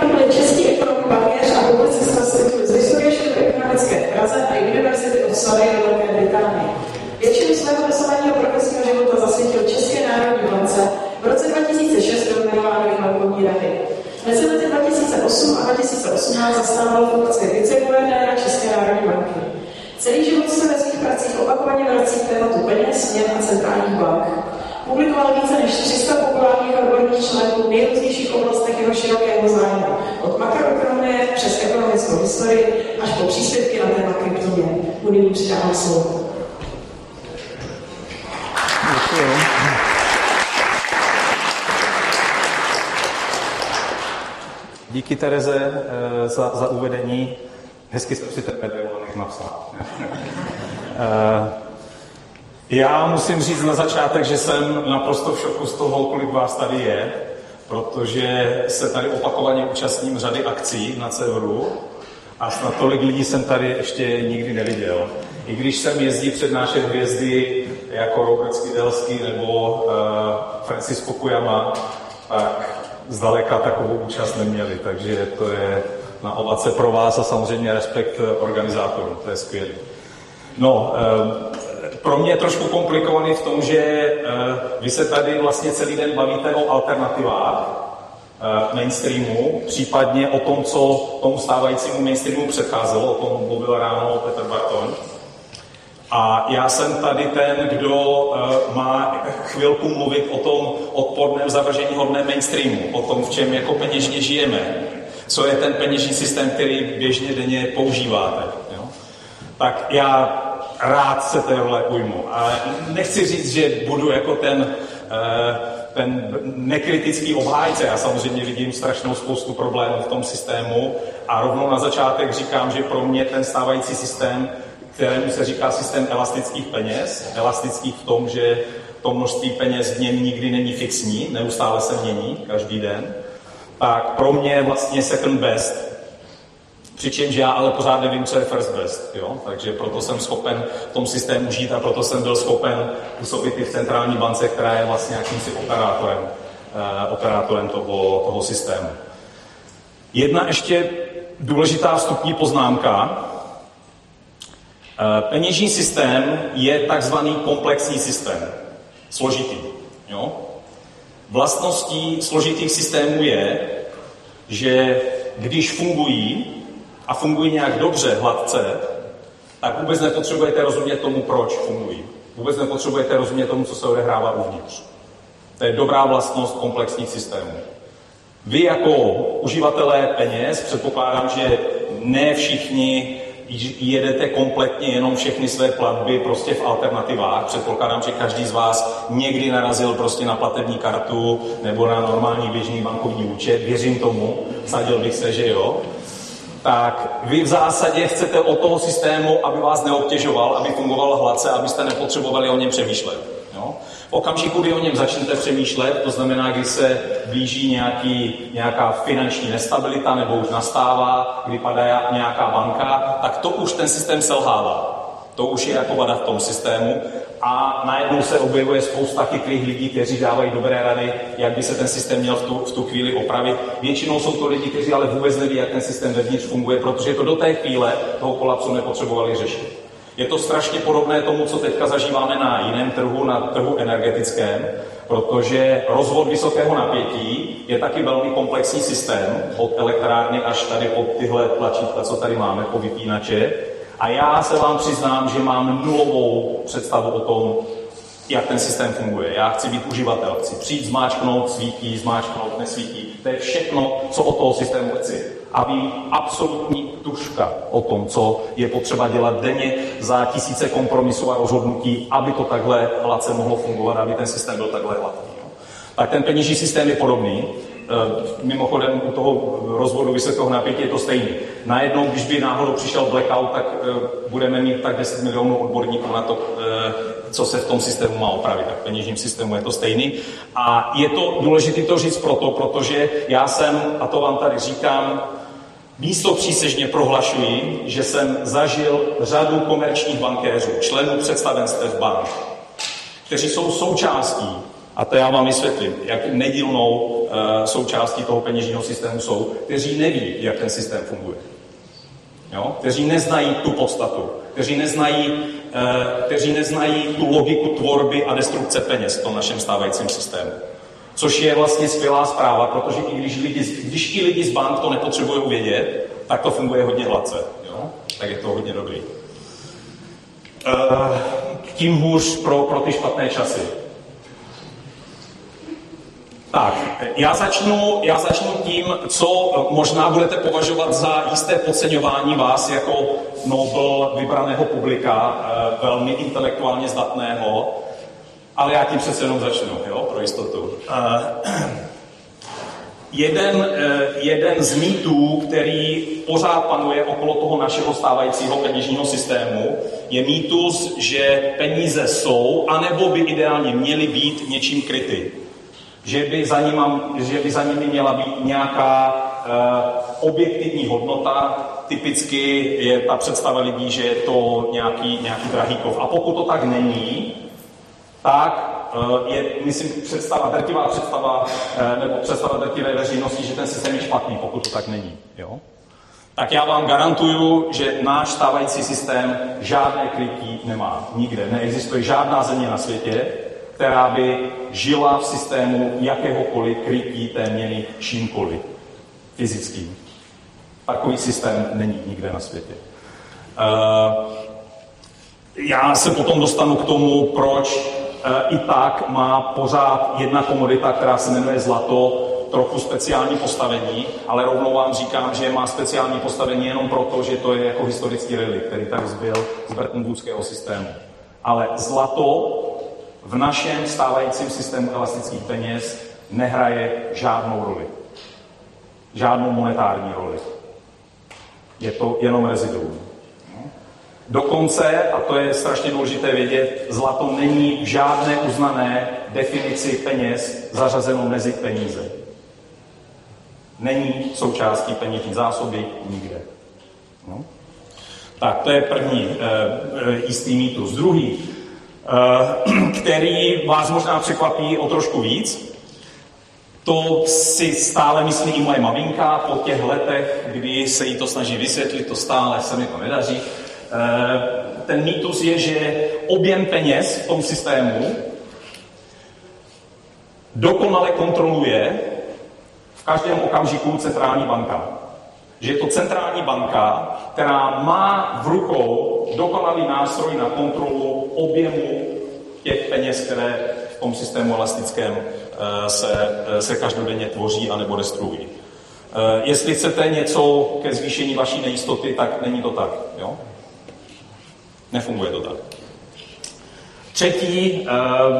Hampl je český ekonom, a a Univerzity České národní v roce 2006 byl jmenován do bankovní rady. Mezi lety 2008 a 2018 zastával funkci viceguvernéra České národní banky. Celý život se ve svých pracích opakovaně vrací k tématu peněz, a centrálních bank. Publikoval více než 300 populárních odborných článků v nejrůznějších oblastech jeho širokého zájmu, od makroekonomie přes ekonomickou historii až po příspěvky na téma kryptoměn. Budu nyní předávám slovo. Díky Tereze eh, za, za uvedení. Hezky jste si ten medailonek napsal. Eh, já musím říct na začátek, že jsem naprosto v šoku z toho, kolik vás tady je, protože se tady opakovaně účastním řady akcí na Severu a snad tolik lidí jsem tady ještě nikdy neviděl. I když jsem jezdí přednášet hvězdy jako Robert Skidelský nebo uh, Francis Fukuyama, tak zdaleka takovou účast neměli, takže to je na ovace pro vás a samozřejmě respekt organizátorům, to je skvělé. No, eh, pro mě je trošku komplikovaný v tom, že eh, vy se tady vlastně celý den bavíte o alternativách eh, mainstreamu, případně o tom, co tomu stávajícímu mainstreamu předcházelo, o tom mluvil ráno Petr Barton. A já jsem tady ten, kdo uh, má chvilku mluvit o tom odporném zavržení hodné mainstreamu, o tom, v čem jako peněžně žijeme, co je ten peněžní systém, který běžně denně používáte. Jo? Tak já rád se té role ujmu. A nechci říct, že budu jako ten, uh, ten nekritický obhájce. Já samozřejmě vidím strašnou spoustu problémů v tom systému a rovnou na začátek říkám, že pro mě ten stávající systém kterému se říká systém elastických peněz. Elastických v tom, že to množství peněz v něm nikdy není fixní, neustále se mění každý den. Tak pro mě je vlastně second best. Přičemž já ale pořád nevím, co je first best. Jo? Takže proto jsem schopen v tom systému žít a proto jsem byl schopen působit i v centrální bance, která je vlastně jakýmsi operátorem, uh, operátorem toho, toho systému. Jedna ještě důležitá vstupní poznámka, Eh, peněžní systém je takzvaný komplexní systém, složitý. Jo? Vlastností složitých systémů je, že když fungují a fungují nějak dobře, hladce, tak vůbec nepotřebujete rozumět tomu, proč fungují. Vůbec nepotřebujete rozumět tomu, co se odehrává uvnitř. To je dobrá vlastnost komplexních systémů. Vy jako uživatelé peněz, předpokládám, že ne všichni jedete kompletně jenom všechny své platby prostě v alternativách. Předpokládám, že každý z vás někdy narazil prostě na platební kartu nebo na normální běžný bankovní účet. Věřím tomu, sadil bych se, že jo. Tak vy v zásadě chcete od toho systému, aby vás neobtěžoval, aby fungoval hladce, abyste nepotřebovali o něm přemýšlet. Jo? V okamžiku, kdy o něm začnete přemýšlet, to znamená, kdy se blíží nějaký, nějaká finanční nestabilita nebo už nastává, kdy padá nějaká banka, tak to už ten systém selhává. To už je jako vada v tom systému a najednou se objevuje spousta chytrých lidí, kteří dávají dobré rady, jak by se ten systém měl v tu, v tu chvíli opravit. Většinou jsou to lidi, kteří ale vůbec neví, jak ten systém vevnitř funguje, protože to do té chvíle toho kolapsu nepotřebovali řešit. Je to strašně podobné tomu, co teďka zažíváme na jiném trhu, na trhu energetickém, protože rozvod vysokého napětí je taky velmi komplexní systém, od elektrárny až tady pod tyhle tlačítka, co tady máme, po vypínače. A já se vám přiznám, že mám nulovou představu o tom, jak ten systém funguje. Já chci být uživatel, chci přijít, zmáčknout, svítí, zmáčknout, nesvítí. To je všechno, co od toho systému chci a ví absolutní tuška o tom, co je potřeba dělat denně za tisíce kompromisů a rozhodnutí, aby to takhle hladce mohlo fungovat, aby ten systém byl takhle hladký. Tak ten peněžní systém je podobný. E, mimochodem u toho rozvodu vysokého napětí je to stejný. Najednou, když by náhodou přišel blackout, tak e, budeme mít tak 10 milionů odborníků na to, e, co se v tom systému má opravit. Tak v peněžním systému je to stejný. A je to důležité to říct proto, protože já jsem, a to vám tady říkám, Místo přísežně prohlašuji, že jsem zažil řadu komerčních bankéřů, členů představenstev bank, kteří jsou součástí A to já vám vysvětlím, jak nedílnou součástí toho peněžního systému jsou, kteří neví, jak ten systém funguje. Jo? Kteří neznají tu podstatu, kteří neznají, uh, kteří neznají tu logiku tvorby a destrukce peněz v tom našem stávajícím systému. Což je vlastně skvělá zpráva, protože i když, lidi, když i lidi z bank to nepotřebují vědět, tak to funguje hodně hladce. Jo? Tak je to hodně dobrý. Uh, tím hůř pro, pro ty špatné časy. Tak, já začnu, já začnu tím, co možná budete považovat za jisté podceňování vás jako Nobel vybraného publika, eh, velmi intelektuálně zdatného, ale já tím přece jenom začnu, jo, pro jistotu. Eh, jeden, eh, jeden z mýtů, který pořád panuje okolo toho našeho stávajícího peněžního systému, je mýtus, že peníze jsou, anebo by ideálně měly být něčím kryty že by za, nima, že by za nimi měla být nějaká uh, objektivní hodnota. Typicky je ta představa lidí, že je to nějaký, nějaký drahý. A pokud to tak není, tak uh, je, myslím, představa, drtivá představa, uh, nebo představa drtivé veřejnosti, že ten systém je špatný, pokud to tak není. Jo? Tak já vám garantuju, že náš stávající systém žádné krytí nemá. Nikde. Neexistuje žádná země na světě, která by žila v systému jakéhokoliv krytí té měny čímkoliv fyzickým. Takový systém není nikde na světě. Uh, já se potom dostanu k tomu, proč uh, i tak má pořád jedna komodita, která se jmenuje zlato, trochu speciální postavení, ale rovnou vám říkám, že má speciální postavení jenom proto, že to je jako historický relikt, který tak zbyl z Bretton systému. Ale zlato v našem stávajícím systému elastických peněz nehraje žádnou roli. Žádnou monetární roli. Je to jenom reziduum. Dokonce, a to je strašně důležité vědět, zlato není v žádné uznané definici peněz zařazeno mezi peníze. Není součástí peněžní zásoby nikde. No. Tak to je první e, e, jistý mýtus. Druhý, který vás možná překvapí o trošku víc. To si stále myslí i moje maminka po těch letech, kdy se jí to snaží vysvětlit, to stále se mi to nedaří. Eh, ten mýtus je, že objem peněz v tom systému dokonale kontroluje v každém okamžiku centrální banka. Že je to centrální banka, která má v rukou dokonalý nástroj na kontrolu objemu těch peněz, které v tom systému elastickém eh, se, eh, se každodenně tvoří anebo destruují. Eh, jestli chcete něco ke zvýšení vaší nejistoty, tak není to tak. Jo? Nefunguje to tak. Třetí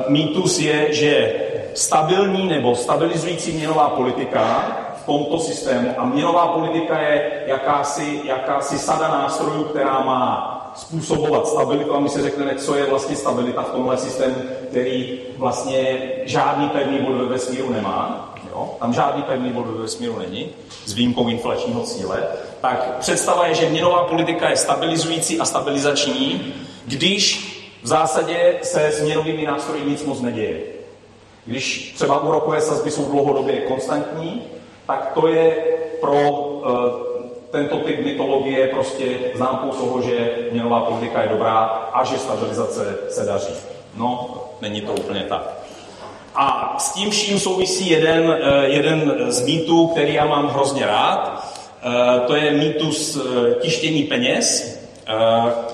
mýtus je, že stabilní nebo stabilizující měnová politika tomto systému a měnová politika je jakási, jakási sada nástrojů, která má způsobovat stabilitu a my si řekneme, co je vlastně stabilita v tomhle systému, který vlastně žádný pevný bod ve vesmíru nemá. Jo? Tam žádný pevný bod ve vesmíru není, s výjimkou inflačního cíle. Tak představa je, že měnová politika je stabilizující a stabilizační, když v zásadě se s měnovými nástroji nic moc neděje. Když třeba úrokové sazby jsou dlouhodobě konstantní, tak to je pro uh, tento typ mytologie prostě známkou toho, že měnová politika je dobrá a že stabilizace se daří. No, není to úplně tak. A s tím vším souvisí jeden, eh, jeden z mýtů, který já mám hrozně rád. Eh, to je mýtus eh, tištění peněz,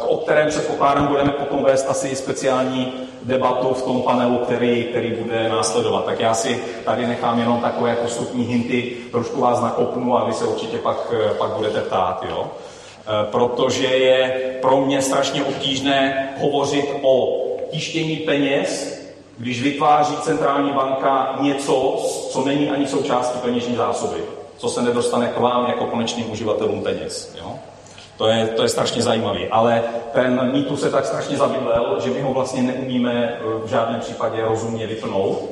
o kterém předpokládám budeme potom vést asi speciální debatu v tom panelu, který, který bude následovat. Tak já si tady nechám jenom takové vstupní hinty, trošku vás nakopnu a vy se určitě pak, pak budete ptát. Jo? E, protože je pro mě strašně obtížné hovořit o tištění peněz, když vytváří centrální banka něco, co není ani součástí peněžní zásoby, co se nedostane k vám jako konečným uživatelům peněz. Jo? To je, to je strašně zajímavý, ale ten mýtus se tak strašně zabydlel, že my ho vlastně neumíme v žádném případě rozumně vypnout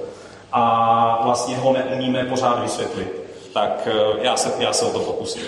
a vlastně ho neumíme pořád vysvětlit. Tak eh, já se, já se o to pokusím.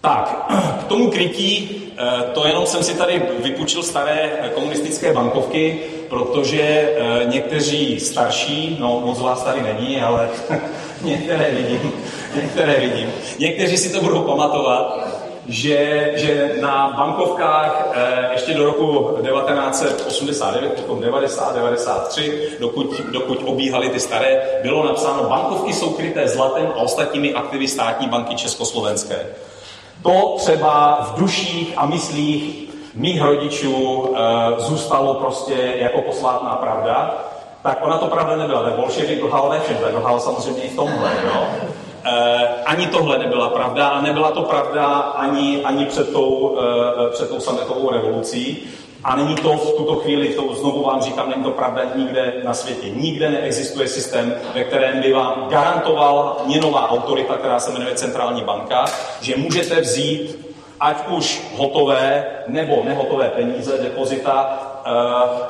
Tak, k tomu krytí eh, to jenom jsem si tady vypučil staré komunistické bankovky, protože někteří starší, no moc vás tady není, ale některé vidím, některé vidím, někteří si to budou pamatovat, že, že na bankovkách eh, ještě do roku 1989, potom 90, 93, dokud, dokud obíhaly ty staré, bylo napsáno, bankovky jsou kryté zlatem a ostatními aktivy státní banky Československé. To třeba v duších a myslích mých rodičů e, zůstalo prostě jako posvátná pravda, tak ona to pravda nebyla. Ten bolševik lhal ve všem, tak lhal samozřejmě i v tomhle. Eh, ani tohle nebyla pravda a nebyla to pravda ani, ani před, tou, eh, před tou sametovou revolucí. A není to v tuto chvíli, to znovu vám říkám, není to pravda nikde na světě. Nikde neexistuje systém, ve kterém by vám garantoval měnová autorita, která se jmenuje centrální banka, že můžete vzít ať už hotové nebo nehotové peníze, depozita eh,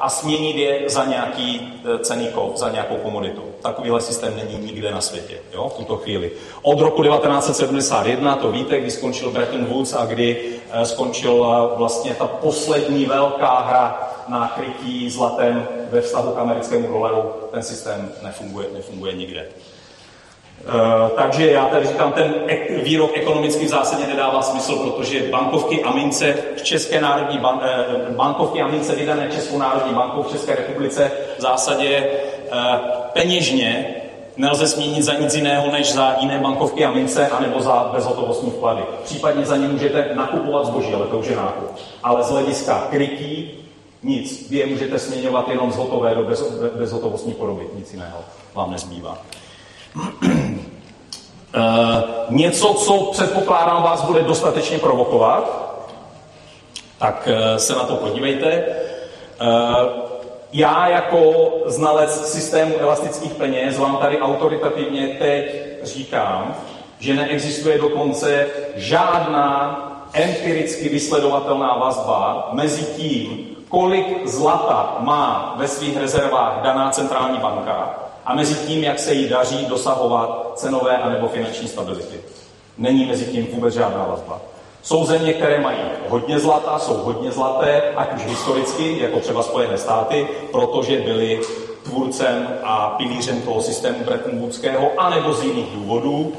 a směnit je za nějaký eh, cený kov, za nějakou komoditu. Takovýhle systém není nikde na světě, jo, v tuto chvíli. Od roku 1971, to víte, kdy skončil Bretton Woods a kdy eh, skončila vlastně ta poslední velká hra na krytí zlatem ve vztahu k americkému dolaru, ten systém nefunguje, nefunguje nikde. Uh, takže já tady říkám, ten výrok ekonomicky v zásadě nedává smysl, protože bankovky a mince v České národní ban- uh, bankovky a mince vydané Českou národní bankou v České republice v zásadě uh, peněžně nelze směnit za nic jiného, než za jiné bankovky a mince, anebo za bezhotovostní vklady. Případně za ně můžete nakupovat zboží, ale to už je nákup. Ale z hlediska krytí nic. Vy je můžete směňovat jenom z hotové do bez, bezhotovostní podoby. Nic jiného vám nezbývá. Uh, něco, co předpokládám vás bude dostatečně provokovat, tak uh, se na to podívejte. Uh, já jako znalec systému elastických peněz vám tady autoritativně teď říkám, že neexistuje dokonce žádná empiricky vysledovatelná vazba mezi tím, kolik zlata má ve svých rezervách daná centrální banka a mezi tím, jak se jí daří dosahovat cenové anebo finanční stability. Není mezi tím vůbec žádná vazba. Jsou země, které mají hodně zlata, jsou hodně zlaté, ať už historicky, jako třeba Spojené státy, protože byly tvůrcem a pilířem toho systému Bretton Woodského, anebo z jiných důvodů.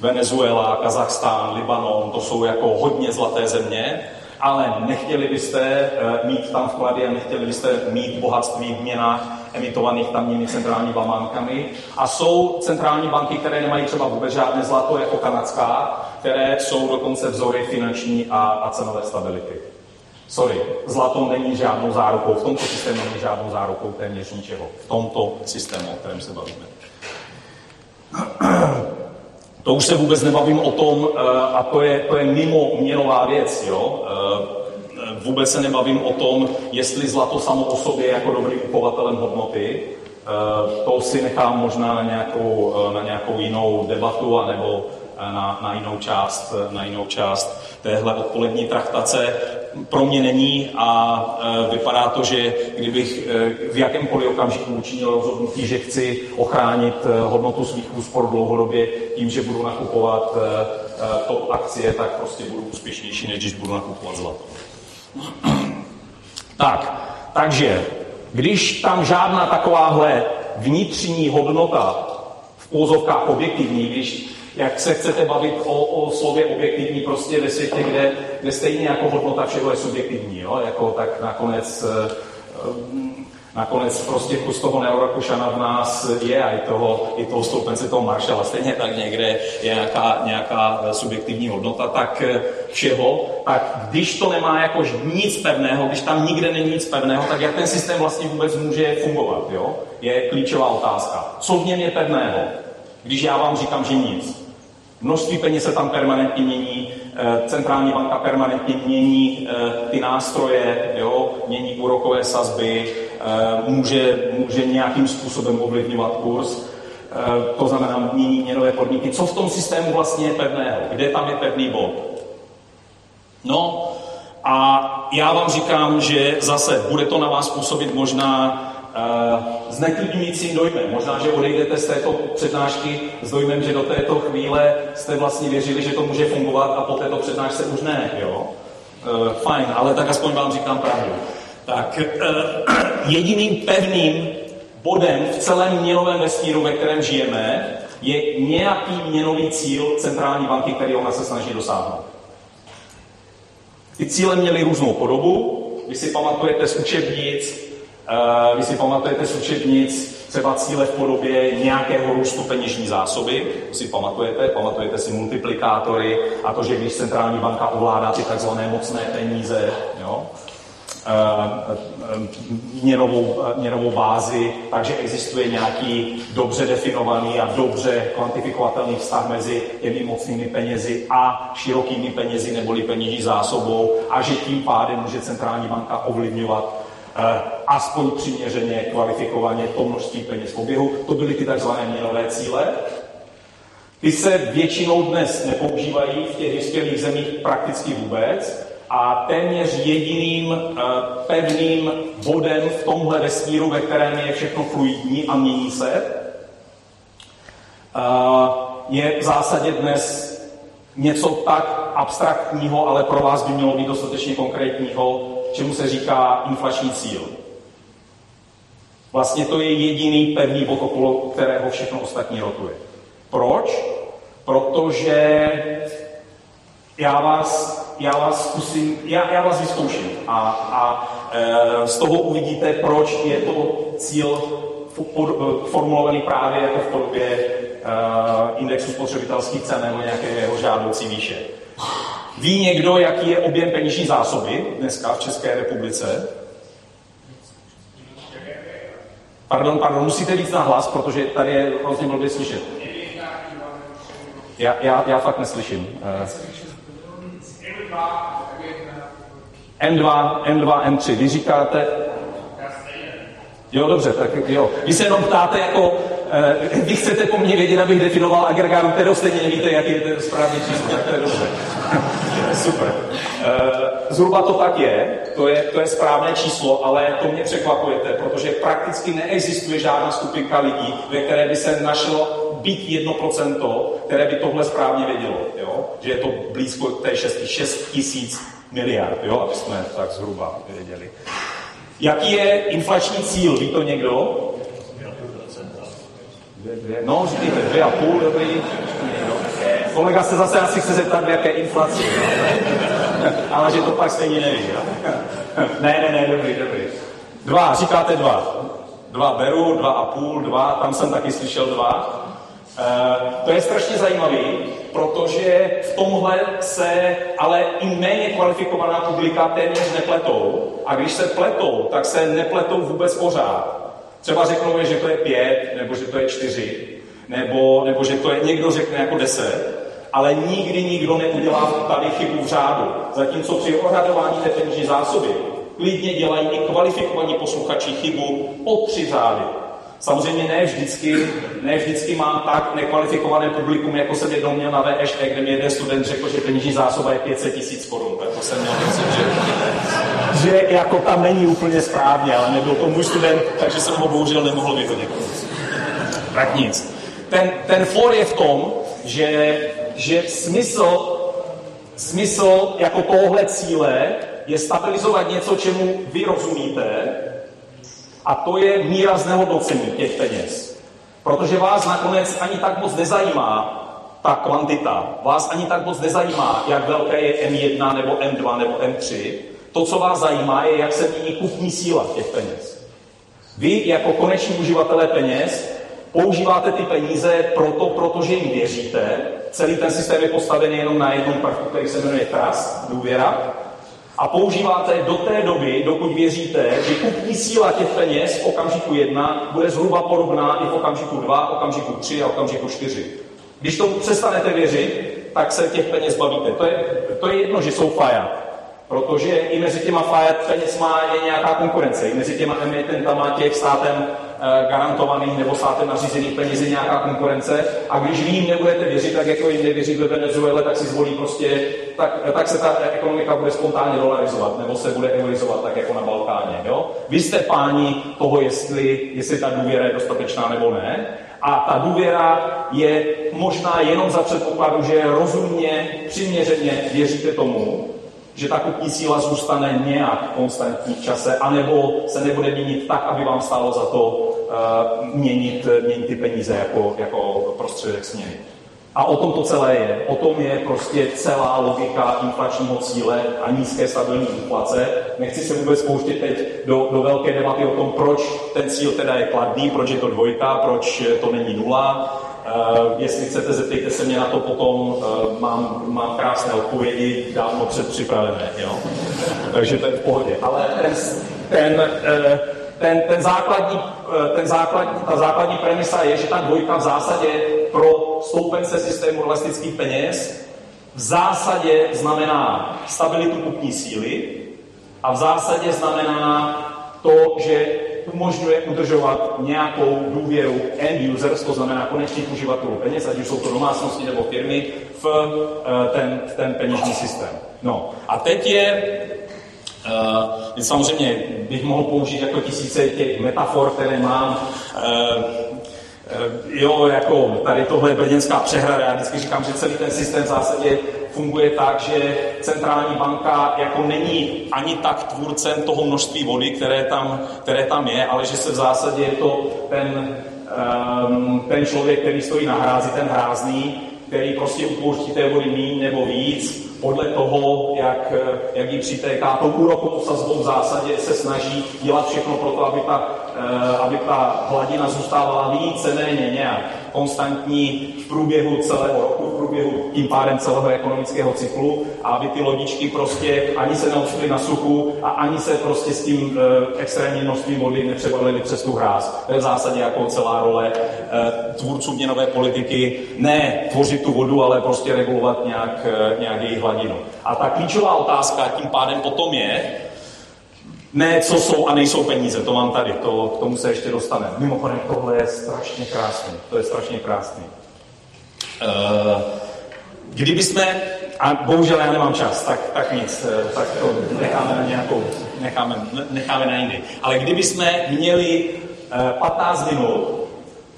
Venezuela, Kazachstán, Libanon, to jsou jako hodně zlaté země, ale nechtěli byste eh, mít tam vklady a nechtěli byste mít bohatství v měnách emitovaných tamními centrální bankami. A jsou centrální banky, které nemají třeba vůbec žádné zlato, jako kanadská, které jsou dokonce vzory finanční a, a cenové stability. Sorry, zlato není žádnou zárukou, v tomto systému není žádnou zárukou téměř ničeho. V tomto systému, o kterém se bavíme. To už se vůbec nebavím o tom, eh, a to je, to je mimo měnová věc, jo? Eh, vůbec se nebavím o tom, jestli zlato samo o sobě je jako dobrý kupovatelem hodnoty. Eh, to si nechám možná na nějakou, na nějakou jinou debatu, anebo na, na, jinou část, na jinou část téhle odpolední traktace pro mě není a vypadá to, že kdybych v jakémkoliv okamžiku učinil rozhodnutí, že chci ochránit hodnotu svých úspor dlouhodobě tím, že budu nakupovat to akcie, tak prostě budu úspěšnější, než když budu nakupovat zlato. Tak, takže když tam žádná takováhle vnitřní hodnota v úzovkách objektivní, když jak se chcete bavit o, o slově objektivní prostě ve světě, kde, kde stejně jako hodnota všeho je subjektivní, jo? Jako, tak nakonec, eh, nakonec prostě kus toho Neurakušana v nás je a i toho, i toho stoupence toho Maršala, stejně tak někde je nějaká, nějaká subjektivní hodnota, tak eh, všeho, tak když to nemá jako nic pevného, když tam nikde není nic pevného, tak jak ten systém vlastně vůbec může fungovat, jo? je klíčová otázka. Co v něm je pevného? Když já vám říkám, že nic. Množství peněz se tam permanentně mění, eh, centrální banka permanentně mění eh, ty nástroje, jo, mění úrokové sazby, může, může nějakým způsobem ovlivňovat kurz, to znamená mění měnové podmínky. Co v tom systému vlastně je pevného? Kde tam je pevný bod? No a já vám říkám, že zase bude to na vás působit možná uh, zneklidňujícím dojmem. Možná, že odejdete z této přednášky s dojmem, že do této chvíle jste vlastně věřili, že to může fungovat a po této přednášce už ne. Jo? Fajn, ale tak aspoň vám říkám pravdu. Tak uh, jediným pevným bodem v celém měnovém vesmíru, ve kterém žijeme, je nějaký měnový cíl centrální banky, který ona se snaží dosáhnout. Ty cíle měly různou podobu. Vy si pamatujete z učebnic, uh, vy si pamatujete z učebnic třeba cíle v podobě nějakého růstu peněžní zásoby, to si pamatujete, pamatujete si multiplikátory a to, že když centrální banka ovládá ty takzvané mocné peníze, jo, Eh, eh, měnovou, eh, měnovou bázi, takže existuje nějaký dobře definovaný a dobře kvantifikovatelný vztah mezi těmi mocnými penězi a širokými penězi neboli peněžní zásobou a že tím pádem může centrální banka ovlivňovat aspoň přiměřeně kvalifikovaně to množství peněz v oběhu. To byly ty tzv. měnové cíle. Ty se většinou dnes nepoužívají v těch vyspělých zemích prakticky vůbec, a téměř jediným uh, pevným bodem v tomhle vesmíru, ve kterém je všechno fluidní a mění se, uh, je v zásadě dnes něco tak abstraktního, ale pro vás by mělo být dostatečně konkrétního, čemu se říká inflační cíl. Vlastně to je jediný pevný bod, okolo kterého všechno ostatní rotuje. Proč? Protože já vás já vás zkusím, já, já vás vyzkouším a, a e, z toho uvidíte, proč je to cíl formulovaný právě jako v podobě e, indexu spotřebitelských cen nebo nějaké jeho žádoucí výše. Ví někdo, jaký je objem peněžní zásoby dneska v České republice? Pardon, pardon, musíte víc na hlas, protože tady je hrozně blbě slyšet. Já, já, já fakt neslyším. Uh, N2, N2, N3. Vy říkáte... Jo, dobře, tak jo. Vy se jenom ptáte jako, eh, vy chcete po mně vědět, abych definoval agregát, kterou stejně nevíte, jaký je ten správný číslo, tak to je dobře. Super. Eh, zhruba to tak je, to je, to je správné číslo, ale to mě překvapujete, protože prakticky neexistuje žádná skupinka lidí, ve které by se našlo být jedno procento, které by tohle správně vědělo, jo? že je to blízko té 6, 6 tisíc miliard, jo? aby jsme tak zhruba věděli. Jaký je inflační cíl, ví to někdo? No, říkejte, dvě a půl, dobrý. Kolega se zase asi chce zeptat, v jaké inflaci. Ale že to pak stejně neví. ne, ne, ne, dobrý, dobrý. Dva, říkáte dva. Dva beru, dva a půl, dva, tam jsem taky slyšel dva. Eh, to je strašně zajímavý, protože v tomhle se ale i méně kvalifikovaná publika téměř nepletou. A když se pletou, tak se nepletou vůbec pořád. Třeba řeknou, že to je pět, nebo že to je čtyři, nebo, nebo že to je někdo řekne jako deset, ale nikdy nikdo neudělá tady chybu v řádu. Zatímco při ohradování té peněžní zásoby klidně dělají i kvalifikovaní posluchači chybu o tři řády. Samozřejmě ne vždycky, ne vždycky mám tak nekvalifikované publikum, jako jsem jednou měl na VŠE, kde mi jeden student řekl, že peněžní zásoba je 500 tisíc korun. To jsem měl pocit, že, že jako tam není úplně správně, ale nebyl to můj student, takže jsem ho bohužel nemohl vyhodit. Tak nic. Ten, ten for je v tom, že, že smysl, smysl jako tohle cíle je stabilizovat něco, čemu vy rozumíte, a to je míra znehodnocení těch peněz. Protože vás nakonec ani tak moc nezajímá ta kvantita. Vás ani tak moc nezajímá, jak velké je M1 nebo M2 nebo M3. To, co vás zajímá, je, jak se mění kupní síla těch peněz. Vy jako koneční uživatelé peněz používáte ty peníze proto, protože jim věříte. Celý ten systém je postavený jenom na jednom prvku, který se jmenuje trust, důvěra a používáte do té doby, dokud věříte, že kupní síla těch peněz v okamžiku 1 bude zhruba podobná i v okamžiku 2, okamžiku 3 a okamžiku 4. Když tomu přestanete věřit, tak se těch peněz bavíte. To je, to je jedno, že jsou fiat. Protože i mezi těma fiat penězma je nějaká konkurence. I mezi těma emitentama těch státem garantovaných nebo státem nařízených peněz nějaká konkurence a když vy jim nebudete věřit, tak jako jim nevěří ve Venezuele, tak si zvolí prostě, tak, tak se ta ekonomika bude spontánně dolarizovat nebo se bude euroizovat tak jako na Balkáně. Jo? Vy jste páni toho, jestli, jestli ta důvěra je dostatečná nebo ne. A ta důvěra je možná jenom za předpokladu, že rozumně, přiměřeně věříte tomu, že ta kupní síla zůstane nějak konstantní v čase, anebo se nebude měnit tak, aby vám stálo za to měnit, měnit ty peníze jako, jako prostředek směny. A o tom to celé je. O tom je prostě celá logika inflačního cíle a nízké stabilní inflace. Nechci se vůbec pouštět teď do, do velké debaty o tom, proč ten cíl teda je kladný, proč je to dvojka, proč to není nula. Uh, jestli chcete, zeptejte se mě na to potom, uh, mám, mám krásné odpovědi, dávno předpřipravené, jo? takže to je v pohodě. Ale ten, ten uh, ten, ten základní, ten základní, ta základní premisa je, že ta dvojka v zásadě pro stoupence systému elastických peněz v zásadě znamená stabilitu kupní síly a v zásadě znamená to, že umožňuje udržovat nějakou důvěru end users, to znamená konečných uživatelů peněz, ať už jsou to domácnosti nebo firmy, v ten, v ten peněžní systém. No a teď je Uh, samozřejmě bych mohl použít jako tisíce těch metafor, které mám. Uh, jo, jako tady tohle je brněnská přehrada, já vždycky říkám, že celý ten systém v zásadě funguje tak, že centrální banka jako není ani tak tvůrcem toho množství vody, které tam, které tam je, ale že se v zásadě je to ten, um, ten člověk, který stojí na hrázi, ten hrázný, který prostě upouští té vody méně nebo víc, podle toho, jak, jak jí přitéká. Tou úrokovou sazbou v zásadě se snaží dělat všechno pro to, aby ta, eh, aby ta hladina zůstávala víceméně nějak konstantní v průběhu celého roku, v průběhu tím pádem celého ekonomického cyklu a aby ty lodičky prostě ani se neodstly na suchu a ani se prostě s tím e, extrémním množstvím vody nepřevalily přes tu hráz. To je v zásadě jako celá role e, tvůrců měnové politiky. Ne tvořit tu vodu, ale prostě regulovat nějak, e, nějak její hladinu. A ta klíčová otázka tím pádem potom je, ne, co jsou a nejsou peníze, to mám tady, to, k tomu se ještě dostaneme. Mimochodem, tohle je strašně krásný, to je strašně krásný. Uh, kdyby jsme, a bohužel já nemám čas, tak, tak nic, eh, tak to necháme na nějakou, necháme, necháme na jindy. Ale kdyby jsme měli uh, eh, 15 minut,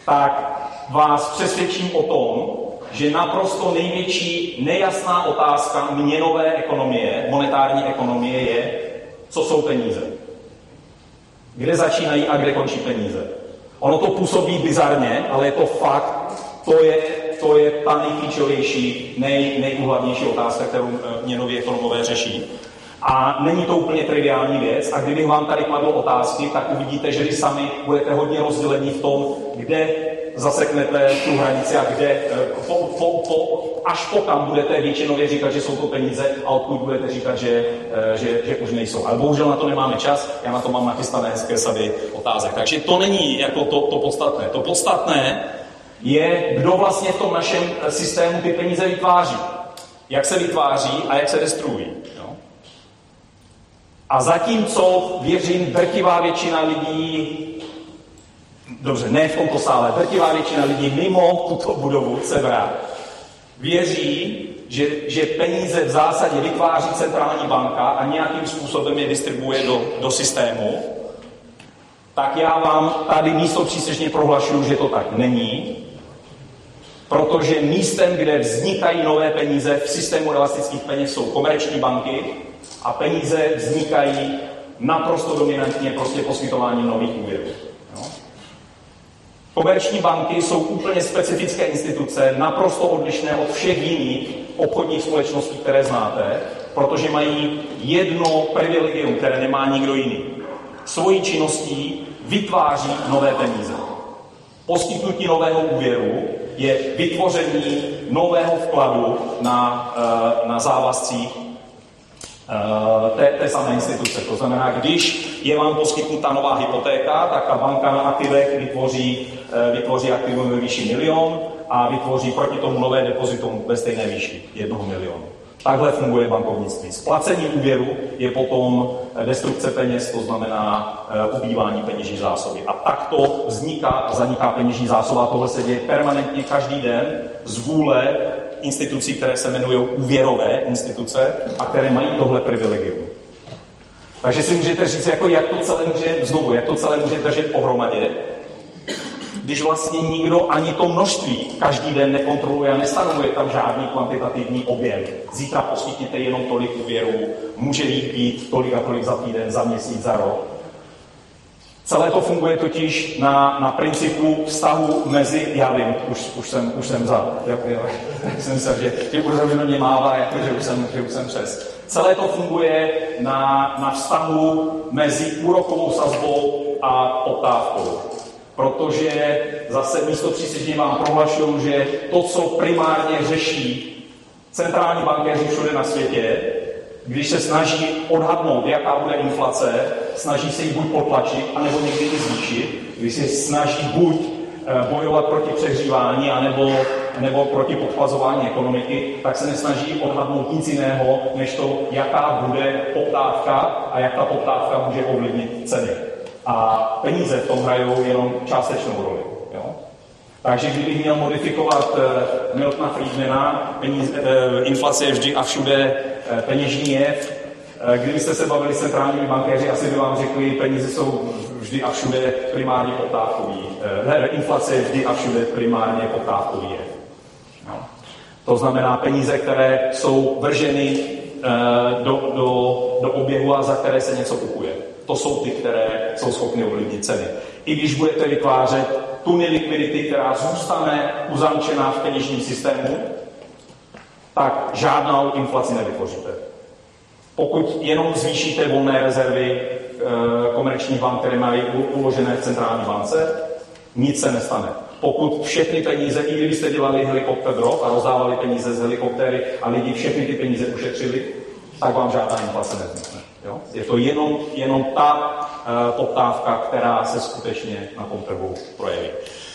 tak vás přesvědčím o tom, že naprosto největší nejasná otázka měnové ekonomie, monetární ekonomie je, co jsou peníze. Kde začínají a kde končí peníze. Ono to působí bizarně, ale je to fakt, to je, to je ta nejklíčovější, nej, nejúhlavnější otázka, kterou eh, měnoví ekonomové řeší. A není to úplně triviální věc. A kdybych vám tady kladl otázky, tak uvidíte, že vy sami budete hodně rozdělení v tom, kde zaseknete tu hranici a kde, eh, po, po, po, až po kam budete většinově říkat, že jsou to peníze a odkud budete říkat, že, eh, že, že už nejsou. Ale bohužel na to nemáme čas, já na to mám nachystané hezké sady otázek. Takže to není jako to, to podstatné. To podstatné je, kdo vlastně v tom našem systému ty peníze vytváří. Jak se vytváří a jak se destruují. A zatímco, věřím, drtivá většina lidí dobře, ne v tomto sále, drtivá většina lidí mimo tuto budovu Severa věří, že, že peníze v zásadě vytváří centrální banka a nějakým způsobem je distribuje do, do systému, tak já vám tady místo přísečně prohlašuju, že to tak není, protože místem, kde vznikají nové peníze v systému elastických peněz, jsou komerční banky a peníze vznikají naprosto dominantně prostě poskytováním nových úvěrů. Komerční banky jsou úplně specifické instituce, naprosto odlišné od všech jiných obchodních společností, které znáte, protože mají jedno privilegium, které nemá nikdo jiný. Svojí činností vytváří nové peníze. Poskytnutí nového úvěru je vytvoření nového vkladu na, eh, na závazcích té, té samé instituce. To znamená, když je vám poskytnuta nová hypotéka, tak ta banka na aktivech vytvoří, eh, vytvoří aktivum ve výši milion a vytvoří proti tomu nové depozitum ve stejné výši jednoho milionu. Takhle funguje bankovnictví. Splacení úvěru je potom eh, destrukce peněz, to znamená ubývání peněžní zásoby. A takto vzniká a zaniká peněžní zásoba. Tohle se děje permanentně každý den z vůle institucí, které se jmenují úvěrové instituce a které mají tohle privilegium. Takže si můžete říct, jako jak to celé může, znovu, jak to celé může držet pohromadě. když vlastně nikdo ani to množství každý den nekontroluje a nestanovuje tam žádný kvantitativní objem. Zítra poskytněte jenom tolik úvěrů, může jich být tolik a tolik za týden, za měsíc, za rok. Celé to funguje totiž na, na principu vztahu mezi, já vím, už, už, jsem, už jsem za, jak, jsem se, že, že už mě mává, jako, že, už jsem, že už jsem přes. Celé to funguje na, na vztahu mezi úrokovou sazbou a poptávkou. Protože zase místo příslušně vám prohlašuju, že to, co primárně řeší centrální bankéři všude na světě, když se snaží odhadnout, jaká bude inflace, snaží se ji buď potlačit, anebo někdy i zvýšit, když se snaží buď eh, bojovat proti přehřívání, anebo, nebo proti podpazování ekonomiky, tak se nesnaží odhadnout nic jiného, než to, jaká bude poptávka a jak ta poptávka může ovlivnit ceny. A peníze v tom hrajou jenom částečnou roli. Jo? Takže kdybych měl modifikovat uh, Miltona Friedmana, peníze, uh, inflace je vždy a všude peněžní jev, kdybyste se bavili s centrálními bankéři, asi by vám řekli, peníze jsou vždy a všude primárně poptávkový. Uh, ne, inflace je vždy a všude primárně poptávkový. No. To znamená peníze, které jsou vrženy uh, do, do, do oběhu a za které se něco kupuje. To jsou ty, které jsou schopny ovlivnit ceny. I když budete vytvářet tuny likvidity, která zůstane uzamčená v peněžním systému, tak žádnou inflaci nevytvoříte. Pokud jenom zvýšíte volné rezervy e, komerčních bank, které mají uložené v centrální bance, nic se nestane. Pokud všechny peníze, i kdybyste dělali helikopter drop a rozdávali peníze z helikoptéry a lidi všechny ty peníze ušetřili, tak vám žádná inflace nevznikne. Je to jenom, jenom ta uh, poptávka, která se skutečně na tom trhu projeví.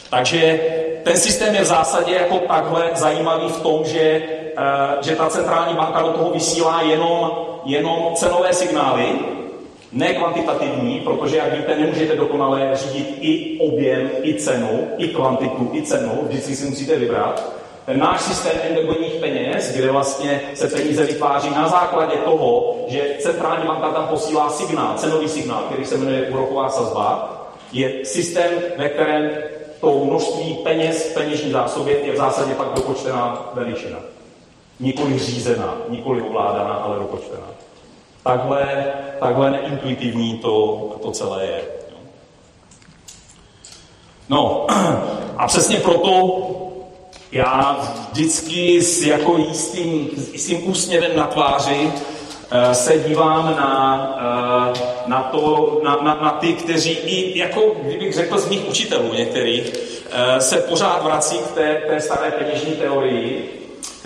Takže ten systém je v zásadě jako takhle zajímavý v tom, že, že ta centrální banka do toho vysílá jenom, jenom cenové signály, ne kvantitativní, protože, jak víte, nemůžete dokonale řídit i objem, i cenu, i kvantitu, i cenu, vždycky si musíte vybrat. Ten náš systém endogenních peněz, kde vlastně se peníze vytváří na základě toho, že centrální banka tam posílá signál, cenový signál, který se jmenuje úroková sazba, je systém, ve kterém to množství peněz v peněžní zásobě je v zásadě pak dopočtená veličina. Nikoli řízená, nikoli ovládaná, ale dopočtená. Takhle, takhle neintuitivní to, to celé je. No a přesně proto já vždycky s jako jistým, jistým úsměvem na tváři eh, se dívám na, eh, na, to, na, na, na ty, kteří i, jako kdybych řekl z mých učitelů některých, eh, se pořád vrací k té, té staré peněžní teorii,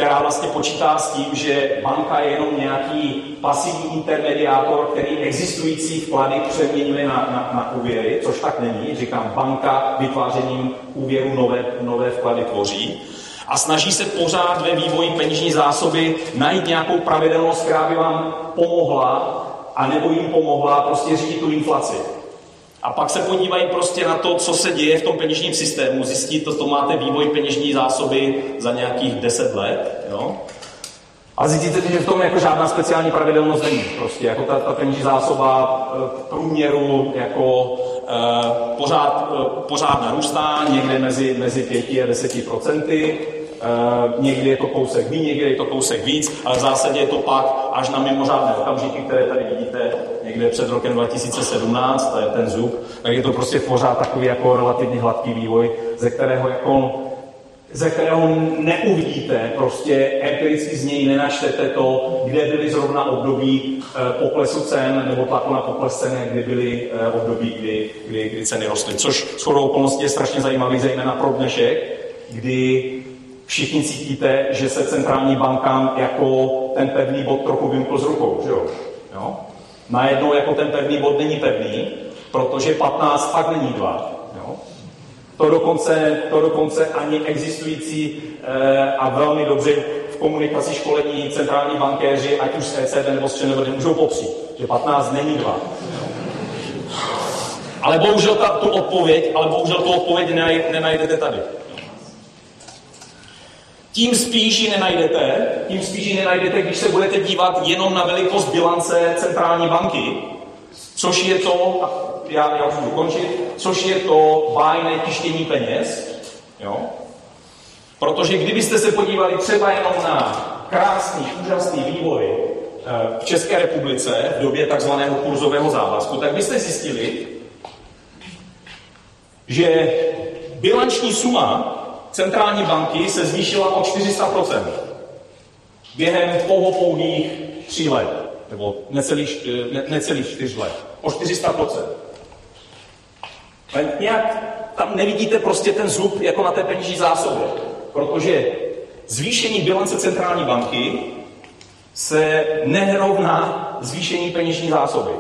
která vlastně počítá s tím, že banka je jenom nějaký pasivní intermediátor, který existující vklady přeměňuje na, na, na úvěry, což tak není. Říkám, banka vytvářením úvěru nové, nové vklady tvoří a snaží se pořád ve vývoji peněžní zásoby najít nějakou pravidelnost, která by vám pomohla, a nebo jim pomohla prostě řídit tu inflaci. A pak se podívají prostě na to, co se děje v tom peněžním systému, zjistí to, to máte vývoj peněžní zásoby za nějakých 10 let, jo? A zjistíte, že v tom jako žádná speciální pravidelnost není. Prostě jako ta, ta peněžní zásoba v eh, průměru jako e, pořád, e, pořád narůstá, někde mezi, mezi 5 a 10 procenty. Uh, někdy je to kousek méně, někdy je to kousek víc, ale v zásadě je to pak až na mimořádné okamžiky, které tady vidíte někde před rokem 2017, to je ten zub, tak je to prostě pořád takový jako relativně hladký vývoj, ze kterého jako ze kterého neuvidíte, prostě empiricky z něj nenačtete to, kde byly zrovna období e, poklesu cen nebo tlaku na pokles cen, kdy byly e, období, kdy, kdy, kdy ceny rostly. Což shodou okolností je strašně zajímavý, zejména pro dnešek, kdy všichni cítíte, že se centrální bankám jako ten pevný bod trochu vymkl z rukou, že jo? jo? Najednou jako ten pevný bod není pevný, protože 15 fakt není 2. Jo? To, dokonce, to dokonce ani existující eh, a velmi dobře v komunikaci školení centrální bankéři, ať už z ECB nebo z ČNB, můžou popřít, že 15 není 2. Ale bohužel ta, tu odpověď, ale bohužel tu odpověď nenajdete tady. Tím spíš ji nenajdete, tím spíš ji nenajdete, když se budete dívat jenom na velikost bilance centrální banky, což je to, já, já už budu což je to bájné tištění peněz, jo? Protože kdybyste se podívali třeba jenom na krásný, úžasný vývoj eh, v České republice v době takzvaného kurzového závazku, tak byste zjistili, že bilanční suma centrální banky se zvýšila o 400% během toho pouhých tří let, nebo necelých, ne, necelých čtyř let, o 400%. Ale nějak tam nevidíte prostě ten zub jako na té peněžní zásobě, protože zvýšení bilance centrální banky se nerovná zvýšení peněžní zásoby.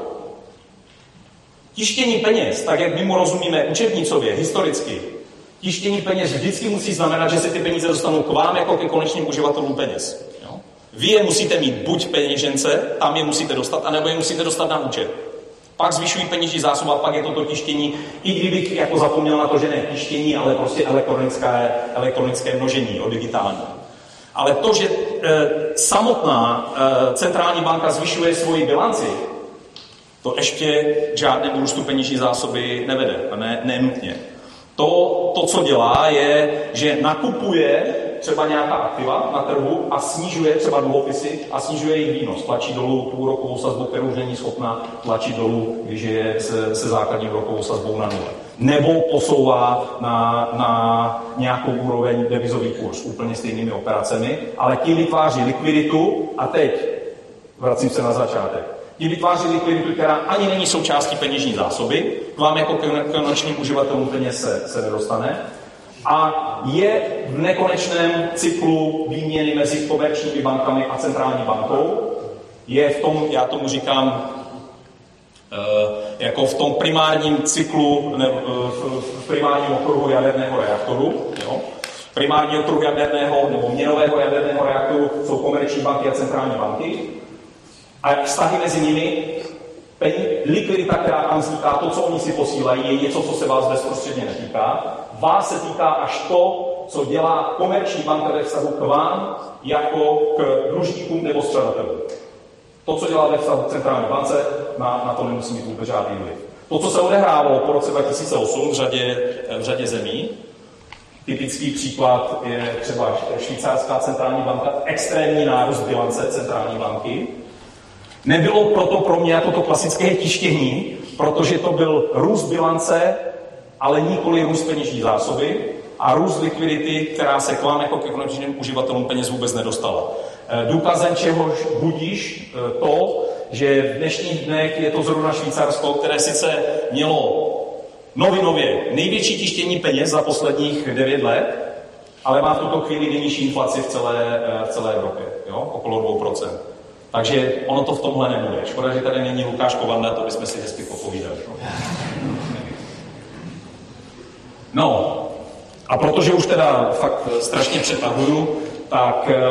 Tištění peněz, tak jak my mu rozumíme učebnicově, historicky, tištění peněz vždycky musí znamenat, že se ty peníze dostanou k vám jako ke konečným uživatelům peněz. Jo? Vy je musíte mít buď peněžence, tam je musíte dostat, anebo je musíte dostat na účet. Pak zvyšují peněží zásoba, pak je to to tištění, i kdybych jako zapomněl na to, že ne tištění, ale prostě elektronické, elektronické množení, o digitální. Ale to, že e, samotná e, centrální banka zvyšuje svoji bilanci, to ještě k žádnému růstu peněžní zásoby nevede, a ne, ne nutně. To, to, co dělá, je, že nakupuje třeba nějaká aktiva na trhu a snižuje třeba dluhopisy a snižuje jejich výnos. Tlačí dolů úrokovou sazbu, kterou už není schopna tlačit dolů, když je se, se základní úrokovou sazbou na nule. Nebo posouvá na, na nějakou úroveň devizový kurz úplně stejnými operacemi, ale tím vytváří likviditu a teď vracím se na začátek tím vytváří likviditu, která ani není součástí peněžní zásoby, k vám jako konečným uživatelům peněz se, se nedostane, a je v nekonečném cyklu výměny mezi komerčními bankami a centrální bankou. Je v tom, já tomu říkám, eh, jako v tom primárním cyklu, ne, eh, v primárním okruhu jaderného reaktoru. Jo? Primární okruh jaderného nebo měnového jaderného reaktoru jsou komerční banky a centrální banky. A vztahy mezi nimi, likvidita, která tam vzniká, to, co oni si posílají, je něco, co se vás bezprostředně netýká. Vás se týká až to, co dělá komerční banka ve vztahu k vám, jako k dlužníkům nebo střadatelům. To, co dělá ve vztahu k centrální bance, na, na to nemusí mít vůbec žádný vliv. To, co se odehrávalo po roce 2008 v řadě, v řadě zemí, typický příklad je třeba švýcarská centrální banka, extrémní nárůst bilance centrální banky, Nebylo proto pro mě jako to klasické tištění, protože to byl růst bilance, ale nikoli růst peněžní zásoby a růst likvidity, která se k vám jako ke konečným uživatelům peněz vůbec nedostala. Eh, důkazem čehož budíš eh, to, že v dnešních dnech je to zrovna Švýcarsko, které sice mělo novinově největší tištění peněz za posledních 9 let, ale má v tuto chvíli nejnižší inflaci v celé, eh, v celé Evropě, jo? okolo 2%. Takže ono to v tomhle nebude. Škoda, že tady není Lukáš Kovanda, to bychom si hezky popovídali. No, a protože už teda fakt strašně přetahuju, tak e,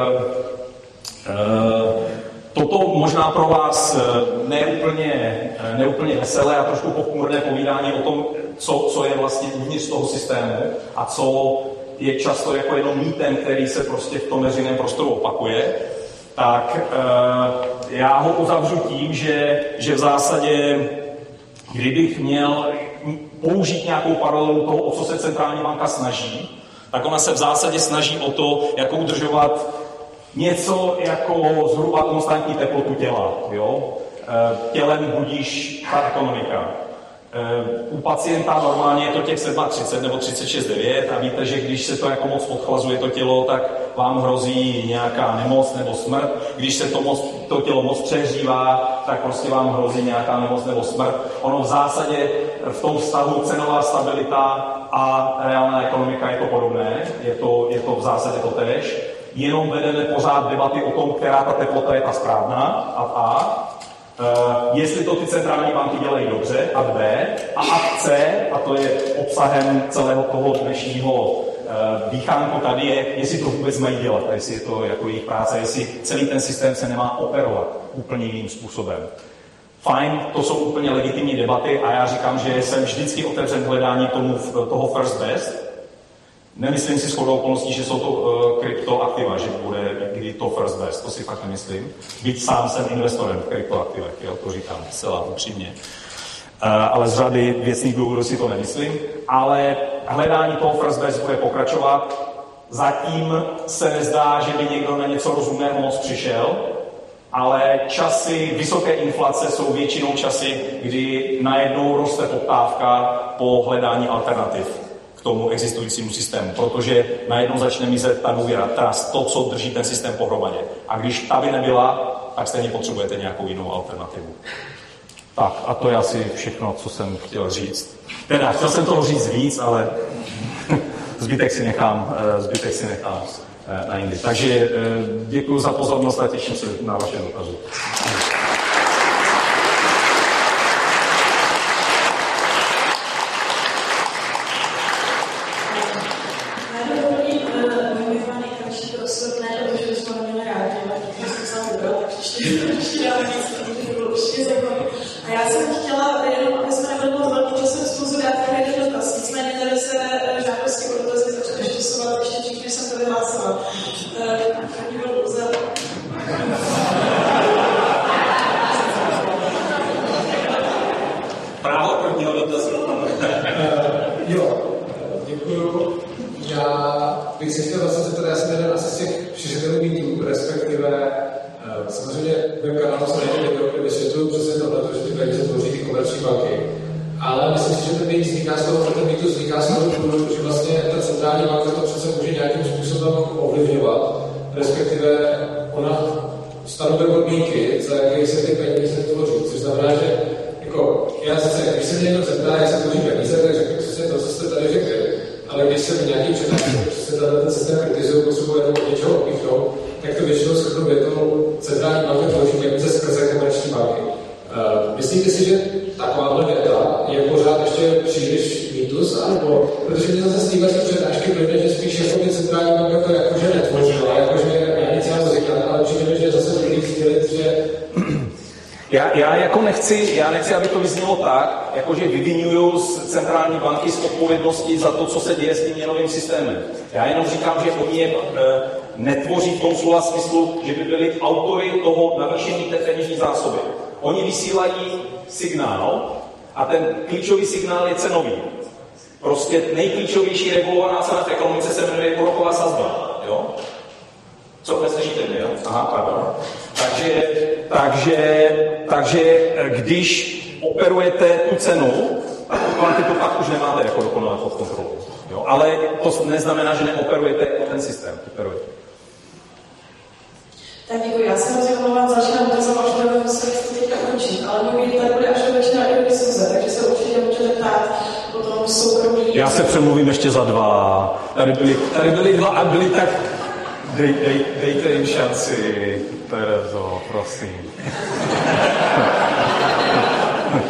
toto možná pro vás eh, neúplně, neúplně veselé a trošku pochmurné povídání o tom, co, co je vlastně uvnitř toho systému a co je často jako jenom mýtem, který se prostě v tom veřejném prostoru opakuje, tak eh, já ho uzavřu tím, že, že v zásadě, kdybych měl použít nějakou paralelu toho, o co se centrální banka snaží, tak ona se v zásadě snaží o to, jak udržovat něco jako zhruba konstantní teplotu těla. Jo? Eh, tělem budíš ta ekonomika. U pacienta normálně je to těch 37 nebo 36,9 a víte, že když se to jako moc odchlazuje to tělo, tak vám hrozí nějaká nemoc nebo smrt. Když se to, moc, to tělo moc přehřívá, tak prostě vám hrozí nějaká nemoc nebo smrt. Ono v zásadě v tom vztahu cenová stabilita a reálná ekonomika je to podobné, je to, je to v zásadě to tež. Jenom vedeme pořád debaty o tom, která ta teplota je ta správná a A, Uh, jestli to ty centrální banky dělají dobře, a B, a a C, a to je obsahem celého toho dnešního uh, dýchánku tady, je, jestli to vůbec mají dělat, a jestli je to jako jejich práce, jestli celý ten systém se nemá operovat úplně jiným způsobem. Fajn, to jsou úplně legitimní debaty a já říkám, že jsem vždycky otevřen hledání tomu, toho first best, Nemyslím si shodou okolností, že jsou to uh, že bude kdy to first best, to si fakt nemyslím. Byť sám jsem investorem v kryptoaktivech, jo, to říkám zcela upřímně. ale z řady věcných důvodů si to nemyslím. Ale hledání toho first best bude pokračovat. Zatím se nezdá, že by někdo na něco rozumného moc přišel, ale časy vysoké inflace jsou většinou časy, kdy najednou roste poptávka po hledání alternativ k tomu existujícímu systému, protože najednou začne mizet ta důvěra, teda to, co drží ten systém pohromadě. A když ta by nebyla, tak stejně potřebujete nějakou jinou alternativu. Tak a to je asi všechno, co jsem chtěl říct. Teda, chtěl jsem toho říct víc, ale zbytek si nechám, eh, zbytek si nechám eh, na jindy. Takže eh, děkuji za pozornost a těším se na vaše dotazy. Slova smyslu, že by byli autory toho navýšení té peněžní zásoby. Oni vysílají signál a ten klíčový signál je cenový. Prostě nejklíčovější regulovaná cena v ekonomice se jmenuje úroková sazba. Jo? Co neslyšíte mě, jo? Aha, pardon. Takže, takže, takže když operujete tu cenu, tak tu kvantitu pak už nemáte jako dokonale pod kontrolou. Jo? Ale to neznamená, že neoperujete ten systém. Operujete. Tak děkuji, já se moc omlouvám, začínám dotazovat, že budeme muset teďka končit, ale můj tady bude až do večera diskuze, takže se určitě můžete ptát potom soukromí. Já se přemluvím ještě za dva. Tady byli, tady byli dva a byli tak... Dej, dej, dejte jim šanci, Terezo, prosím.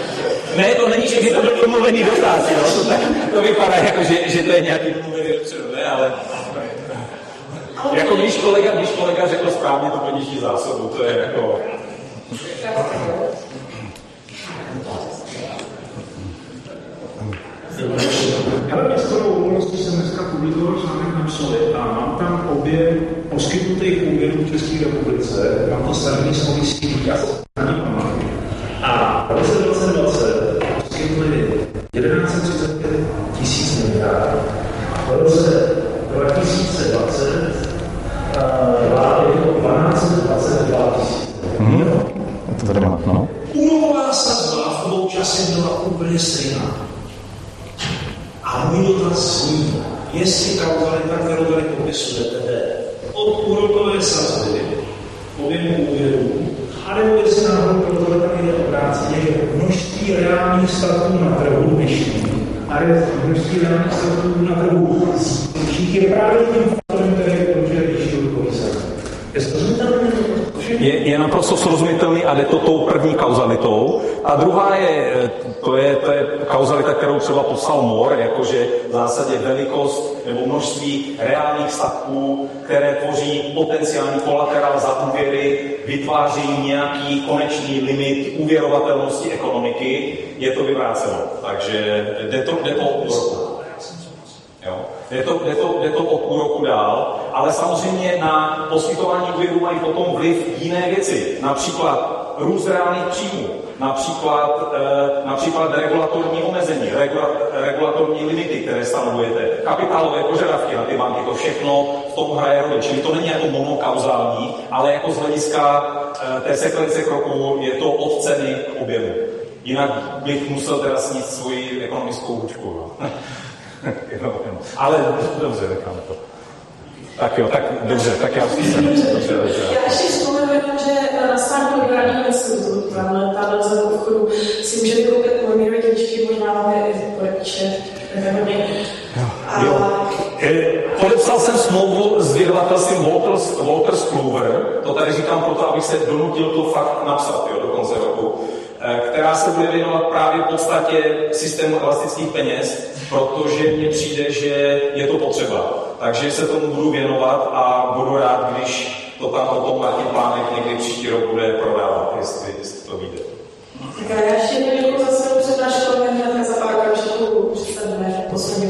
Ne, to není, že by to byl domluvený dotaz, jo? To, tak, to vypadá jako, že, že to je nějaký domluvený dopředu, ne, ale jako když kolega, když kolega řekl správně tu peněžní zásobu, to je jako... Já ve skoro okolností jsem dneska publikoval článek na Psovi a mám tam obě poskytnutých úvěrů v České republice. Mám to starý z komisí ani památky. A v roce 2020 poskytli 1135 tisíc miliard. V roce 2020 vlády to 1222 tisíc. Mhm. To tady má, no. Úroková sazba v obou čase byla úplně stejná. A můj dotaz zní, jestli kauzalita, kterou tady popisujete, jde od úrokové sazby, objemu úvěrů, a nebo jestli náhodou kauzalita jde obráceně, že množství reálných statků na trhu dnešní a množství reálných statků na trhu je právě tím faktorem, který je je, je naprosto srozumitelný a jde to tou první A druhá je, to je, to je kauzalita, kterou třeba popsal Moore, jakože v zásadě velikost nebo množství reálných statků, které tvoří potenciální kolaterál za úvěry, vytváří nějaký konečný limit uvěrovatelnosti ekonomiky, je to vyvráceno. Takže jde to, jde to Jo? Jde to, jde, to, jde to od úroku dál, ale samozřejmě na poskytování úvěru mají potom vliv jiné věci. Například růst reálných příjmů, například, eh, například regulatorní omezení, regula, regulatorní limity, které stanovujete, kapitálové požadavky na ty banky, to všechno v tom hraje roli. Čili to není jako monokauzální, ale jako z hlediska eh, té sekvence kroků je to od ceny k objemu. Jinak bych musel teda snít svoji ekonomickou hůčku. No. ale dobře, necháme to. Tak jo, tak dobře, tak já si dobře, dobře, dobře. Já ještě vzpomenu jenom, že na startu vybraný institut, tam ta za obchodu si můžete koupit moje děčky, možná máme i podepíše, nevím, a... Jo. Podepsal jsem smlouvu s vydavatelstvím Walters, Walters Clover, to tady říkám proto, abych se donutil to fakt napsat jo, do konce roku, eh, která se bude věnovat právě v podstatě systému elastických peněz, protože mně přijde, že je to potřeba takže se tomu budu věnovat a budu rád, když to tam o tom Martin Pánek někdy příští rok bude prodávat, jestli, jestli to vyjde. Tak já ještě jednou děkuji za svou přednášku, ale za pár okamžiků představíme poslední